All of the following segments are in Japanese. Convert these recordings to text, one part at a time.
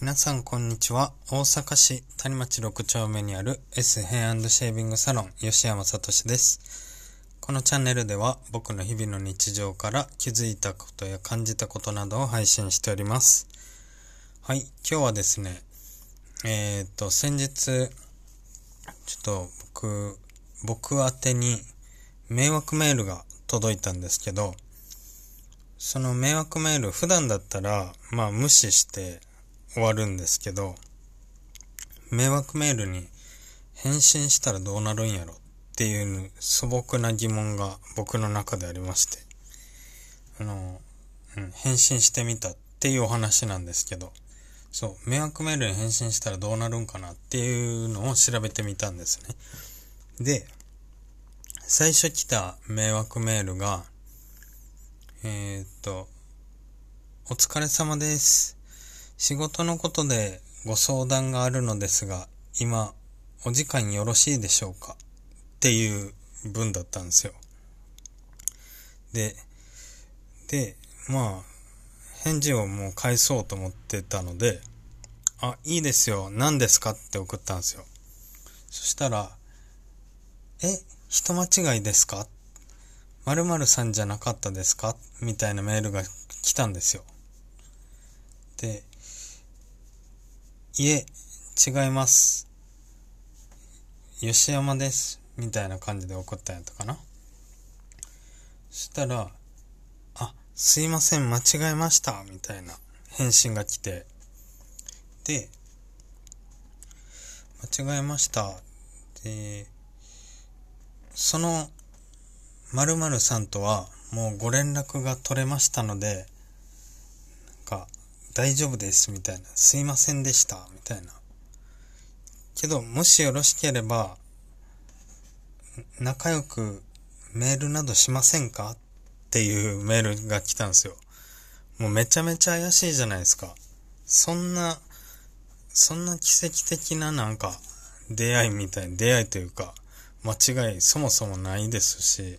皆さんこんにちは。大阪市谷町6丁目にある S ヘアシェービングサロン吉山聡です。このチャンネルでは僕の日々の日常から気づいたことや感じたことなどを配信しております。はい、今日はですね、えっ、と、先日、ちょっと僕、僕宛てに迷惑メールが届いたんですけど、その迷惑メール普段だったら、まあ無視して終わるんですけど、迷惑メールに返信したらどうなるんやろっていう素朴な疑問が僕の中でありまして、あの、うん、返信してみたっていうお話なんですけど、そう、迷惑メールに返信したらどうなるんかなっていうのを調べてみたんですね。で、最初来た迷惑メールが、えー、っと、お疲れ様です。仕事のことでご相談があるのですが、今、お時間よろしいでしょうか？っていう文だったんですよ。で、で、まあ、返事をもう返そうと思ってたので、あ、いいですよ。何ですか？って送ったんですよ。そしたら、え、人間違いですか？〇〇さんじゃなかったですか？みたいなメールが来たんですよ。で、いえ、違います。吉山です。みたいな感じで送ったやったかな。そしたら、あ、すいません、間違えました。みたいな返信が来て、で、間違えました。で、その〇〇さんとはもうご連絡が取れましたので、大丈夫です、みたいな。すいませんでした、みたいな。けど、もしよろしければ、仲良くメールなどしませんか？っていうメールが来たんですよ。もうめちゃめちゃ怪しいじゃないですか。そんな、そんな奇跡的ななんか、出会いみたいな、出会いというか、間違いそもそもないですし、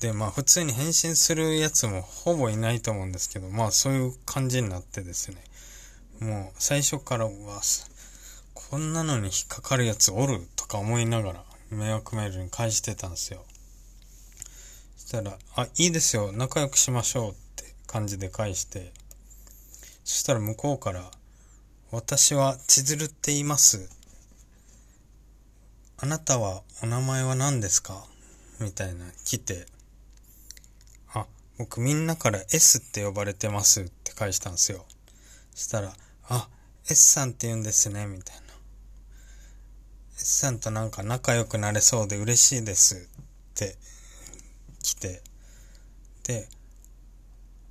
で、まあ普通に返信するやつもほぼいないと思うんですけど、まあそういう感じになってですね、もう最初からは、こんなのに引っかかるやつおるとか思いながら迷惑メールに返してたんですよ。そしたら、あ、いいですよ、仲良くしましょうって感じで返して、そしたら向こうから、私は千鶴って言います。あなたはお名前は何ですか？みたいな来て、僕みんなから S って呼ばれてますって返したんですよ。そしたら、あ、S さんって言うんですね、みたいな。S さんとなんか仲良くなれそうで嬉しいですって来て、で、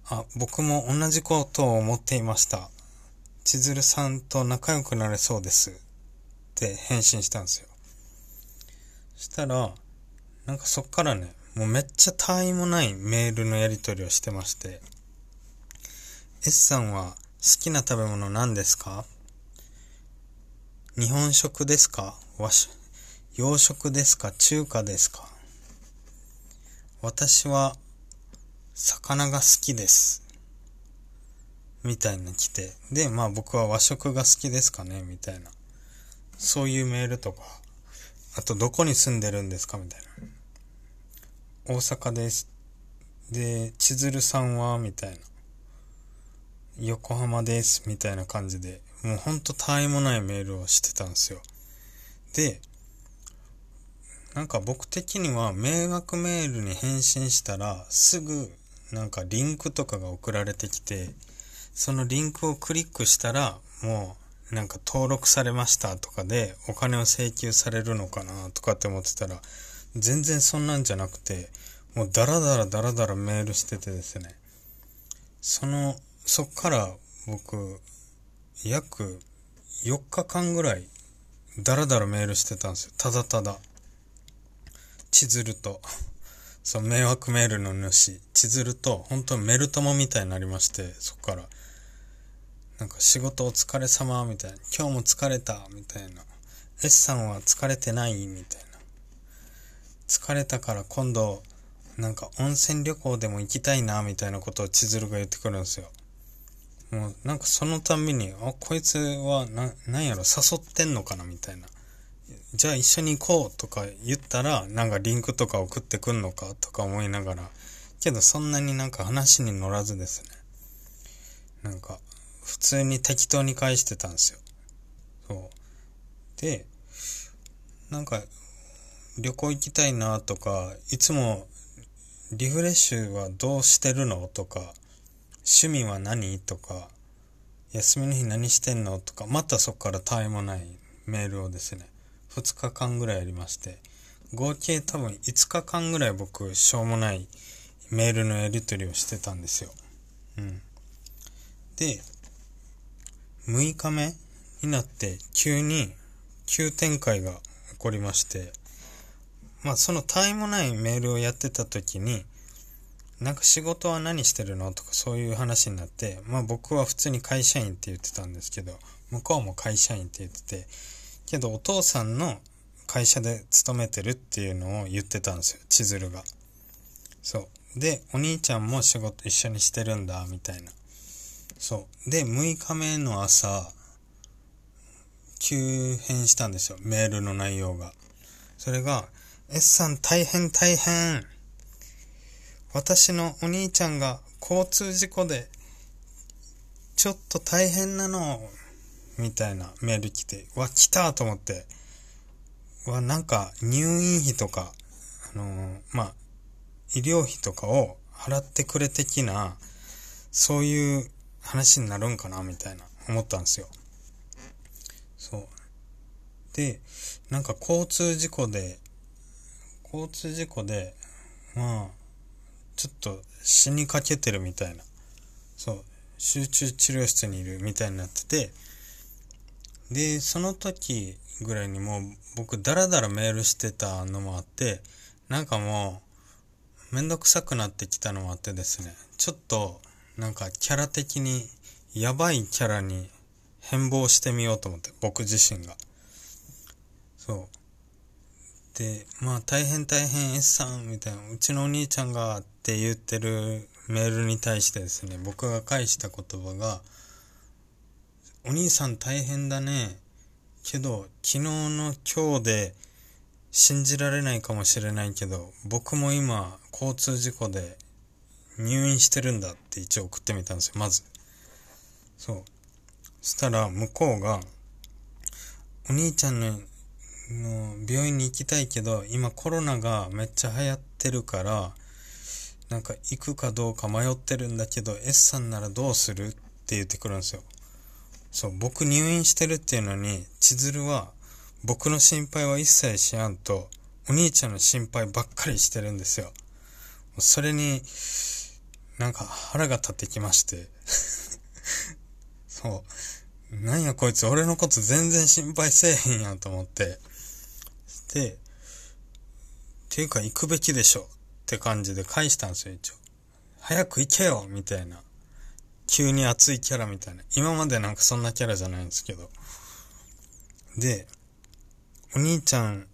あ、僕も同じことを思っていました。千鶴さんと仲良くなれそうですって返信したんですよ。そしたら、なんかそっからね、もうめっちゃ他愛もないメールのやり取りをしてまして、S さんは好きな食べ物何ですか日本食ですか和食、洋食ですか中華ですか私は魚が好きです。みたいな来て。で、まあ僕は和食が好きですかね？みたいな。そういうメールとか。あと、どこに住んでるんですか？みたいな。大阪です。で、千鶴さんはみたいな。横浜です。みたいな感じで。もうほんと他愛もないメールをしてたんですよ。で、なんか僕的には迷惑メールに返信したらすぐなんかリンクとかが送られてきてそのリンクをクリックしたらもうなんか登録されましたとかでお金を請求されるのかなとかって思ってたら全然そんなんじゃなくてもうダラダラダラダラメールしててですね。そのそっから僕約4日間ぐらいダラダラメールしてたんですよ。ただただ。千鶴と、そう、迷惑メールの主、千鶴と、本当メル友みたいになりまして、そこから、なんか仕事お疲れ様、みたいな、今日も疲れた、みたいな、S さんは疲れてない、みたいな、疲れたから今度、なんか温泉旅行でも行きたいな、みたいなことを千鶴が言ってくるんですよ。もうなんかそのたんびに、あ、こいつはな、なんやろ、誘ってんのかなみたいな。じゃあ一緒に行こうとか言ったら、なんかリンクとか送ってくんのかとか思いながら、けどそんなになんか話に乗らずですね。なんか、普通に適当に返してたんですよ。そう。で、なんか、旅行行きたいなとか、いつもリフレッシュはどうしてるの？とか、趣味は何？とか、休みの日何してんの？とか、またそこから絶えもないメールをですね、2日間ぐらいやりまして、合計多分5日間ぐらい僕、しょうもないメールのやり取りをしてたんですよ。うん。で、6日目になって急に急展開が起こりまして、まあそのタイもないメールをやってた時に、なんか仕事は何してるのとかそういう話になって、まあ僕は普通に会社員って言ってたんですけど、向こうも会社員って言ってて、けどお父さんの会社で勤めてるっていうのを言ってたんですよ、千鶴が。そう。で、お兄ちゃんも仕事一緒にしてるんだ、みたいな。そう。で、6日目の朝、急変したんですよ、メールの内容が。それが、S さん大変大変。私のお兄ちゃんが交通事故で、ちょっと大変なの、みたいなメール来て、わ、来たと思って、わ、なんか入院費とか、あのー、まあ、医療費とかを払ってくれ的な、そういう話になるんかな、みたいな思ったんですよ。そう。で、なんか交通事故で、交通事故で、まあ、ちょっと死にかけてるみたいな。そう。集中治療室にいるみたいになってて、で、その時ぐらいにもう僕ダラダラメールしてたのもあって、なんかもうめんどくさくなってきたのもあってですね、ちょっとなんかキャラ的にやばいキャラに変貌してみようと思って、僕自身が。そう。で、まあ大変大変 S さんみたいな、うちのお兄ちゃんがって言ってるメールに対してですね、僕が返した言葉が、お兄さん大変だね。けど、昨日の今日で信じられないかもしれないけど、僕も今交通事故で入院してるんだって一応送ってみたんですよ、まず。そう。そしたら向こうが、お兄ちゃんのの病院に行きたいけど、今コロナがめっちゃ流行ってるから、なんか行くかどうか迷ってるんだけど、S さんならどうする？って言ってくるんですよ。そう、僕入院してるっていうのに、千鶴は僕の心配は一切しやんと、お兄ちゃんの心配ばっかりしてるんですよ。それに、なんか腹が立ってきまして そう。なんやこいつ俺のこと全然心配せえへんやんと思って。で、ていうか行くべきでしょって感じで返したんですよ、一応。早く行けよみたいな。急に熱いキャラみたいな。今までなんかそんなキャラじゃないんですけど。で、お兄ちゃん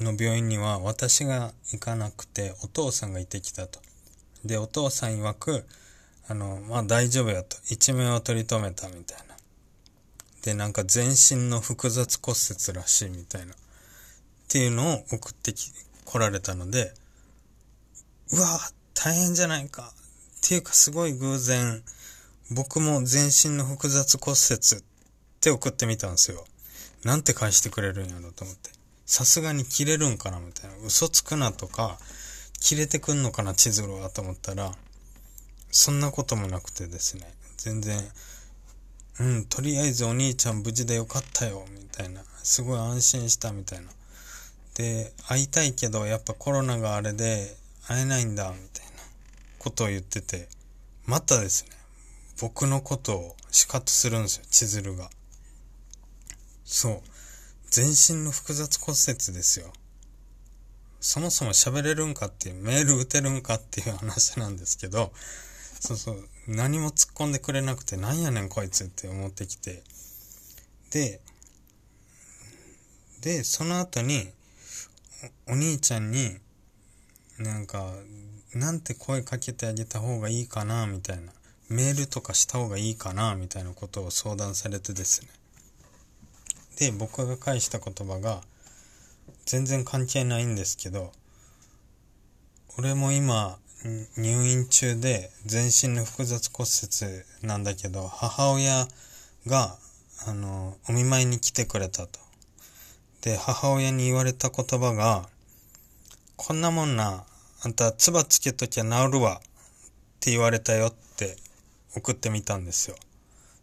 の病院には私が行かなくて、お父さんが行ってきたと。で、お父さん曰く、あの、まあ大丈夫やと。一命を取り留めたみたいな。で、なんか全身の複雑骨折らしいみたいな。っていうのを送ってき、来られたので、うわ大変じゃないか。っていうかすごい偶然、僕も全身の複雑骨折って送ってみたんですよ。なんて返してくれるんやろと思って。さすがに切れるんかなみたいな。嘘つくなとか、切れてくんのかな千鶴はと思ったら、そんなこともなくてですね。全然、うん、とりあえずお兄ちゃん無事でよかったよ、みたいな。すごい安心したみたいな。で、会いたいけど、やっぱコロナがあれで会えないんだ、みたいなことを言ってて、またですね、僕のことを仕方するんですよ、千鶴が。そう。全身の複雑骨折ですよ。そもそも喋れるんかっていう、メール打てるんかっていう話なんですけど、そうそう、何も突っ込んでくれなくて、なんやねんこいつって思ってきて。で、で、その後に、お兄ちゃんに、なんか、なんて声かけてあげた方がいいかな、みたいな。メールとかした方がいいかなみたいなことを相談されてですね。で、僕が返した言葉が、全然関係ないんですけど、俺も今、入院中で全身の複雑骨折なんだけど、母親が、あの、お見舞いに来てくれたと。で、母親に言われた言葉が、こんなもんな、あんた、唾つけときゃ治るわ。って言われたよって送ってみたんですよ。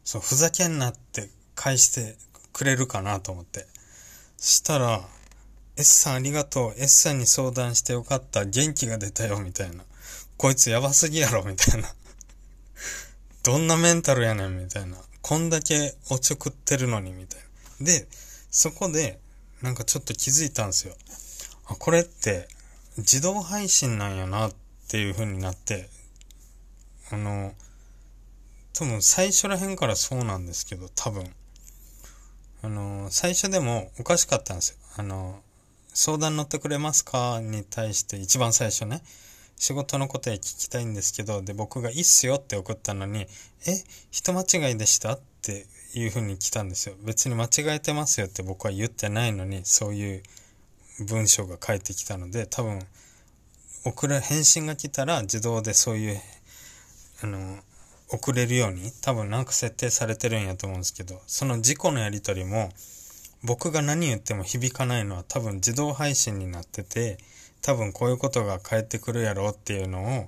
そう、ふざけんなって返してくれるかなと思って。そしたら、S さんありがとう。S さんに相談してよかった。元気が出たよ。みたいな。こいつやばすぎやろ。みたいな。どんなメンタルやねん。みたいな。こんだけおちょくってるのに。みたいな。で、そこで、なんかちょっと気づいたんですよ。あ、これって自動配信なんやなっていう風になって、あの、多分最初ら辺からそうなんですけど、多分。あの、最初でもおかしかったんですよ。あの、相談乗ってくれますかに対して一番最初ね、仕事のことへ聞きたいんですけど、で、僕がいいっすよって送ったのに、え、人間違いでしたっていう風に来たんですよ。別に間違えてますよって僕は言ってないのに、そういう文章が返ってきたので、多分、送る返信が来たら自動でそういう、あの、送れるように多分なんか設定されてるんやと思うんですけど、その事故のやり取りも僕が何言っても響かないのは多分自動配信になってて、多分こういうことが返ってくるやろうっていうのを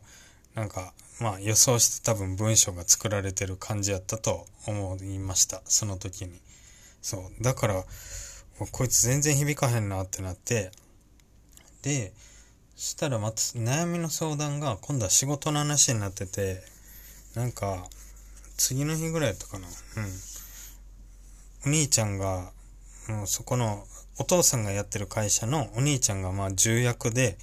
なんかまあ予想して多分文章が作られてる感じやったと思いました。その時に。そう。だから、こいつ全然響かへんなってなって、で、したらまた悩みの相談が今度は仕事の話になってて、なんか、次の日ぐらいやったかな。うん。お兄ちゃんが、もうそこの、お父さんがやってる会社のお兄ちゃんがまあ重役で、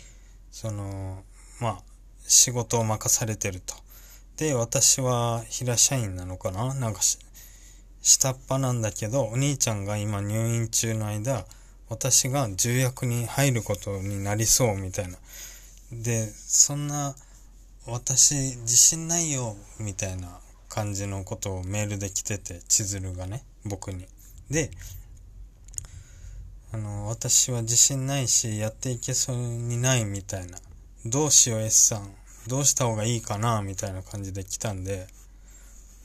その、まあ、仕事を任されてると。で、私は平社員なのかな？なんか下っ端なんだけど、お兄ちゃんが今入院中の間、私が重役に入ることになりそうみたいな。で、そんな私自信ないよみたいな感じのことをメールで来てて千鶴がね僕にであの私は自信ないしやっていけそうにないみたいなどうしよう S さんどうした方がいいかなみたいな感じで来たんで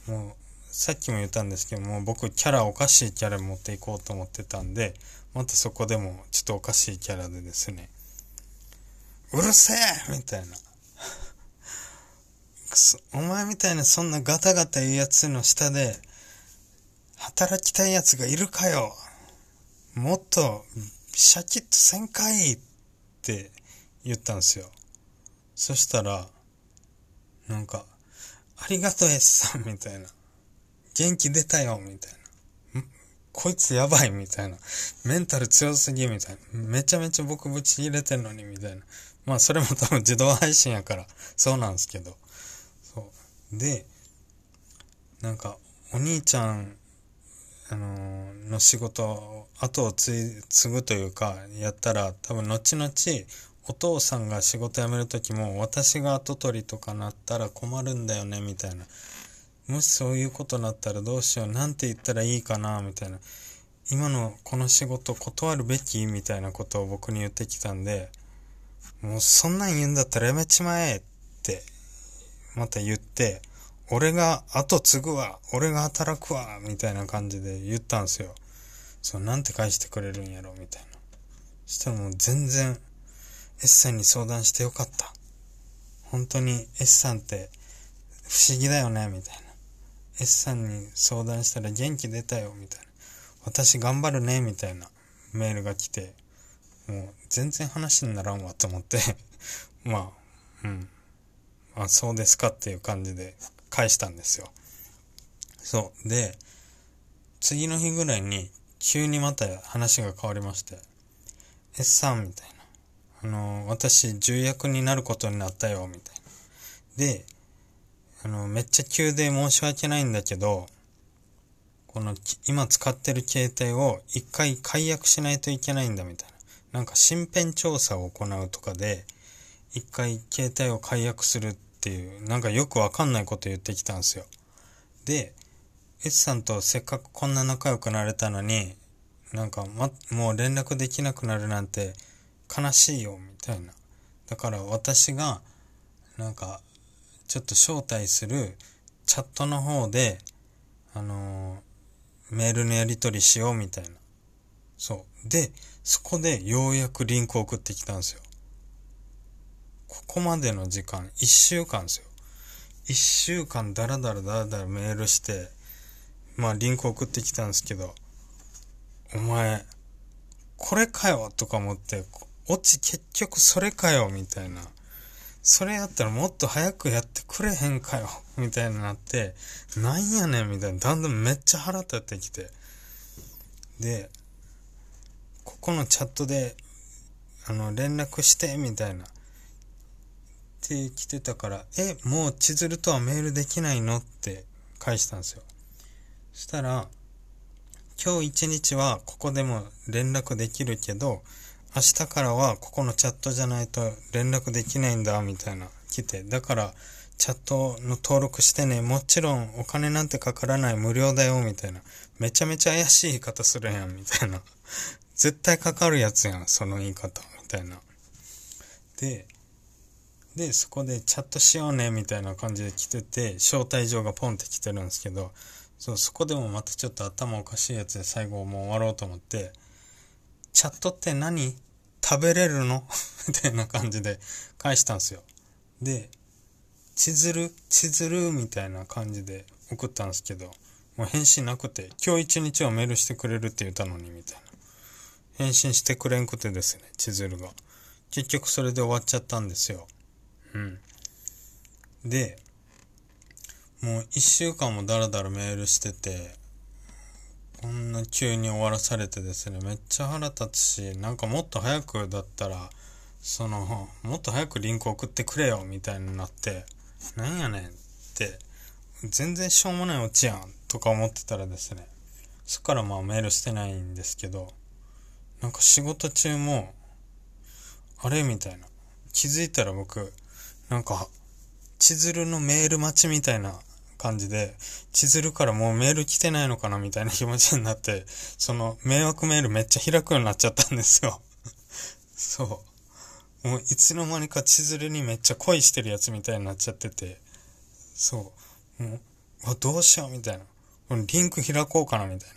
もうさっきも言ったんですけども僕キャラおかしいキャラ持っていこうと思ってたんでまたそこでもちょっとおかしいキャラでですねうるせえみたいな お前みたいなそんなガタガタ言うやつの下で、働きたいやつがいるかよ。もっと、シャキッとせんかいって言ったんですよ。そしたら、なんか、ありがとう S さんみたいな。元気出たよみたいな。こいつやばいみたいな。メンタル強すぎみたいな。めちゃめちゃ僕ぶち入れてんのにみたいな。まあそれも多分自動配信やからそうなんですけど。そうで、なんか、お兄ちゃん、あのー、の仕事、後を継ぐというか、やったら、多分後々、お父さんが仕事辞める時も、私が後取りとかなったら困るんだよね、みたいな。もしそういうことになったらどうしよう、なんて言ったらいいかな、みたいな。今のこの仕事断るべき？みたいなことを僕に言ってきたんで、もうそんなん言うんだったらやめちまえってまた言って、俺が後継ぐわ、俺が働くわ、みたいな感じで言ったんですよ。そう、なんて返してくれるんやろ、みたいな。したらもう全然、S さんに相談してよかった。本当に S さんって不思議だよね、みたいな。S さんに相談したら元気出たよ、みたいな。私頑張るね、みたいなメールが来て、もう全然話にならんわと思って まあ、うん。まあ、そうですかっていう感じで返したんですよ。そう。で、次の日ぐらいに急にまた話が変わりまして、S さんみたいな。あの、私重役になることになったよ、みたいな。で、あの、めっちゃ急で申し訳ないんだけど、この今使ってる携帯を一回解約しないといけないんだみたいな。なんか身辺調査を行うとかで、一回携帯を解約するっていう、なんかよくわかんないこと言ってきたんですよ。で、S さんとせっかくこんな仲良くなれたのに、なんか、ま、もう連絡できなくなるなんて悲しいよ、みたいな。だから私が、なんか、ちょっと招待するチャットの方で、あのー、メールのやり取りしようみたいな。そう。で、そこでようやくリンクを送ってきたんですよ。ここまでの時間、一週間ですよ。一週間ダラダラダラダラメールして、まあリンク送ってきたんですけど、お前、これかよとか思って、オチ結局それかよみたいな。それやったらもっと早くやってくれへんかよ みたいになって、なんやねんみたいな。だんだんめっちゃ腹立ってきて。で、ここのチャットで、あの、連絡してみたいな。って来てたから、え、もう千鶴とはメールできないの？って返したんですよ。そしたら、今日一日はここでも連絡できるけど、明日からはここのチャットじゃないと連絡できないんだ、みたいな来て。だから、チャットの登録してね、もちろんお金なんてかからない無料だよ、みたいな。めちゃめちゃ怪しい言い方するやん、みたいな。絶対かかるやつやん、その言い方、みたいな。で、で、そこでチャットしようね、みたいな感じで来てて、招待状がポンって来てるんですけど、そう、そこでもまたちょっと頭おかしいやつで最後もう終わろうと思って、チャットって何食べれるの？みたいな感じで返したんですよ。で、千鶴千鶴？みたいな感じで送ったんですけど、もう返信なくて、今日一日はメールしてくれるって言ったのに、みたいな。返信してくれんくてですね、千鶴が。結局それで終わっちゃったんですよ。うん。で、もう一週間もダラダラメールしてて、こんな急に終わらされてですね、めっちゃ腹立つし、なんかもっと早くだったら、その、もっと早くリンク送ってくれよ、みたいになって、なんやねんって、全然しょうもないオチやん、とか思ってたらですね、そっからまあメールしてないんですけど、なんか仕事中も、あれみたいな。気づいたら僕、なんか、千鶴のメール待ちみたいな感じで、千鶴からもうメール来てないのかなみたいな気持ちになって、その迷惑メールめっちゃ開くようになっちゃったんですよ。そう。もういつの間にか千鶴にめっちゃ恋してるやつみたいになっちゃってて、そう。もう、どうしようみたいな。このリンク開こうかなみたい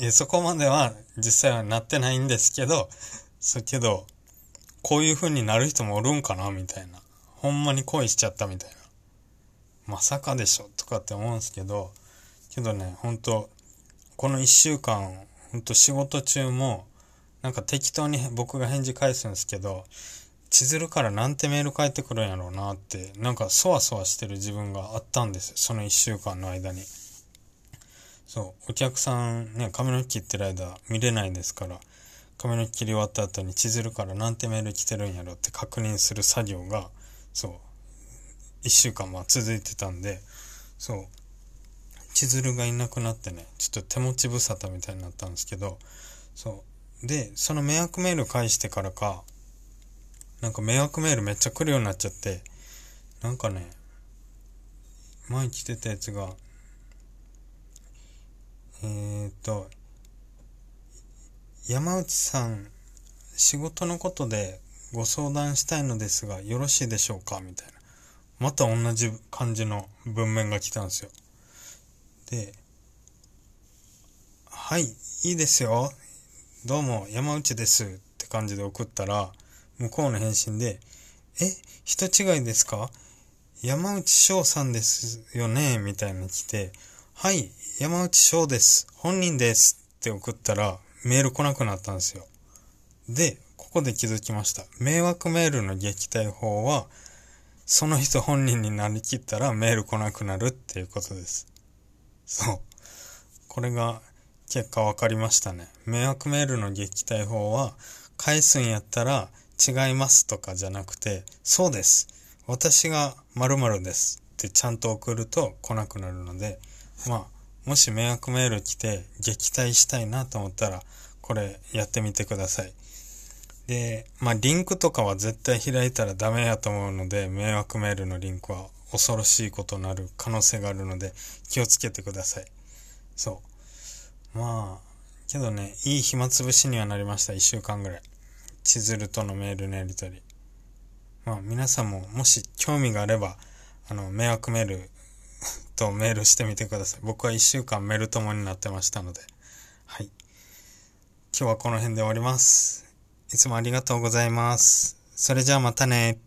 な。い、そこまでは実際はなってないんですけど、そうけど、こういう風になる人もおるんかなみたいな。ほんまに恋しちゃったみたいな。まさかでしょとかって思うんですけど、けどね、ほんと、この一週間、ほんと仕事中も、なんか適当に僕が返事返すんですけど、千鶴からなんてメール返ってくるんやろうなって、なんかそわそわしてる自分があったんです。その一週間の間に。そう、お客さんね、髪の毛切ってる間見れないですから、髪の毛切り終わった後に千鶴からなんてメール来てるんやろって確認する作業が、そう、一週間は続いてたんで、そう、千鶴がいなくなってね、ちょっと手持ち無沙汰みたいになったんですけど、そう。で、その迷惑メール返してからか、なんか迷惑メールめっちゃ来るようになっちゃって、なんかね、前来てたやつが、えー、っと、山内さん、仕事のことでご相談したいのですが、よろしいでしょうか？みたいな。また同じ感じの文面が来たんですよ。で、はい、いいですよ。どうも、山内ですって感じで送ったら、向こうの返信で、え、人違いですか？山内翔さんですよね？みたいに来て、はい、山内翔です。本人ですって送ったら、メール来なくなったんですよ。で、ここで気づきました。迷惑メールの撃退法は、その人本人になりきったらメール来なくなるっていうことです。そう。これが結果分かりましたね。迷惑メールの撃退法は、返すんやったら違いますとかじゃなくて、そうです。私が〇〇ですってちゃんと送ると来なくなるので、まあ、もし迷惑メール来て撃退したいなと思ったら、これやってみてください。で、まあ、リンクとかは絶対開いたらダメやと思うので、迷惑メールのリンクは恐ろしいことになる可能性があるので、気をつけてください。そう。まあ、けどね、いい暇つぶしにはなりました。一週間ぐらい。千鶴とのメールのやりとり。まあ、皆さんももし興味があれば、あの、迷惑メール とメールしてみてください。僕は一週間メール友になってましたので。はい。今日はこの辺で終わります。いつもありがとうございます。それじゃあまたね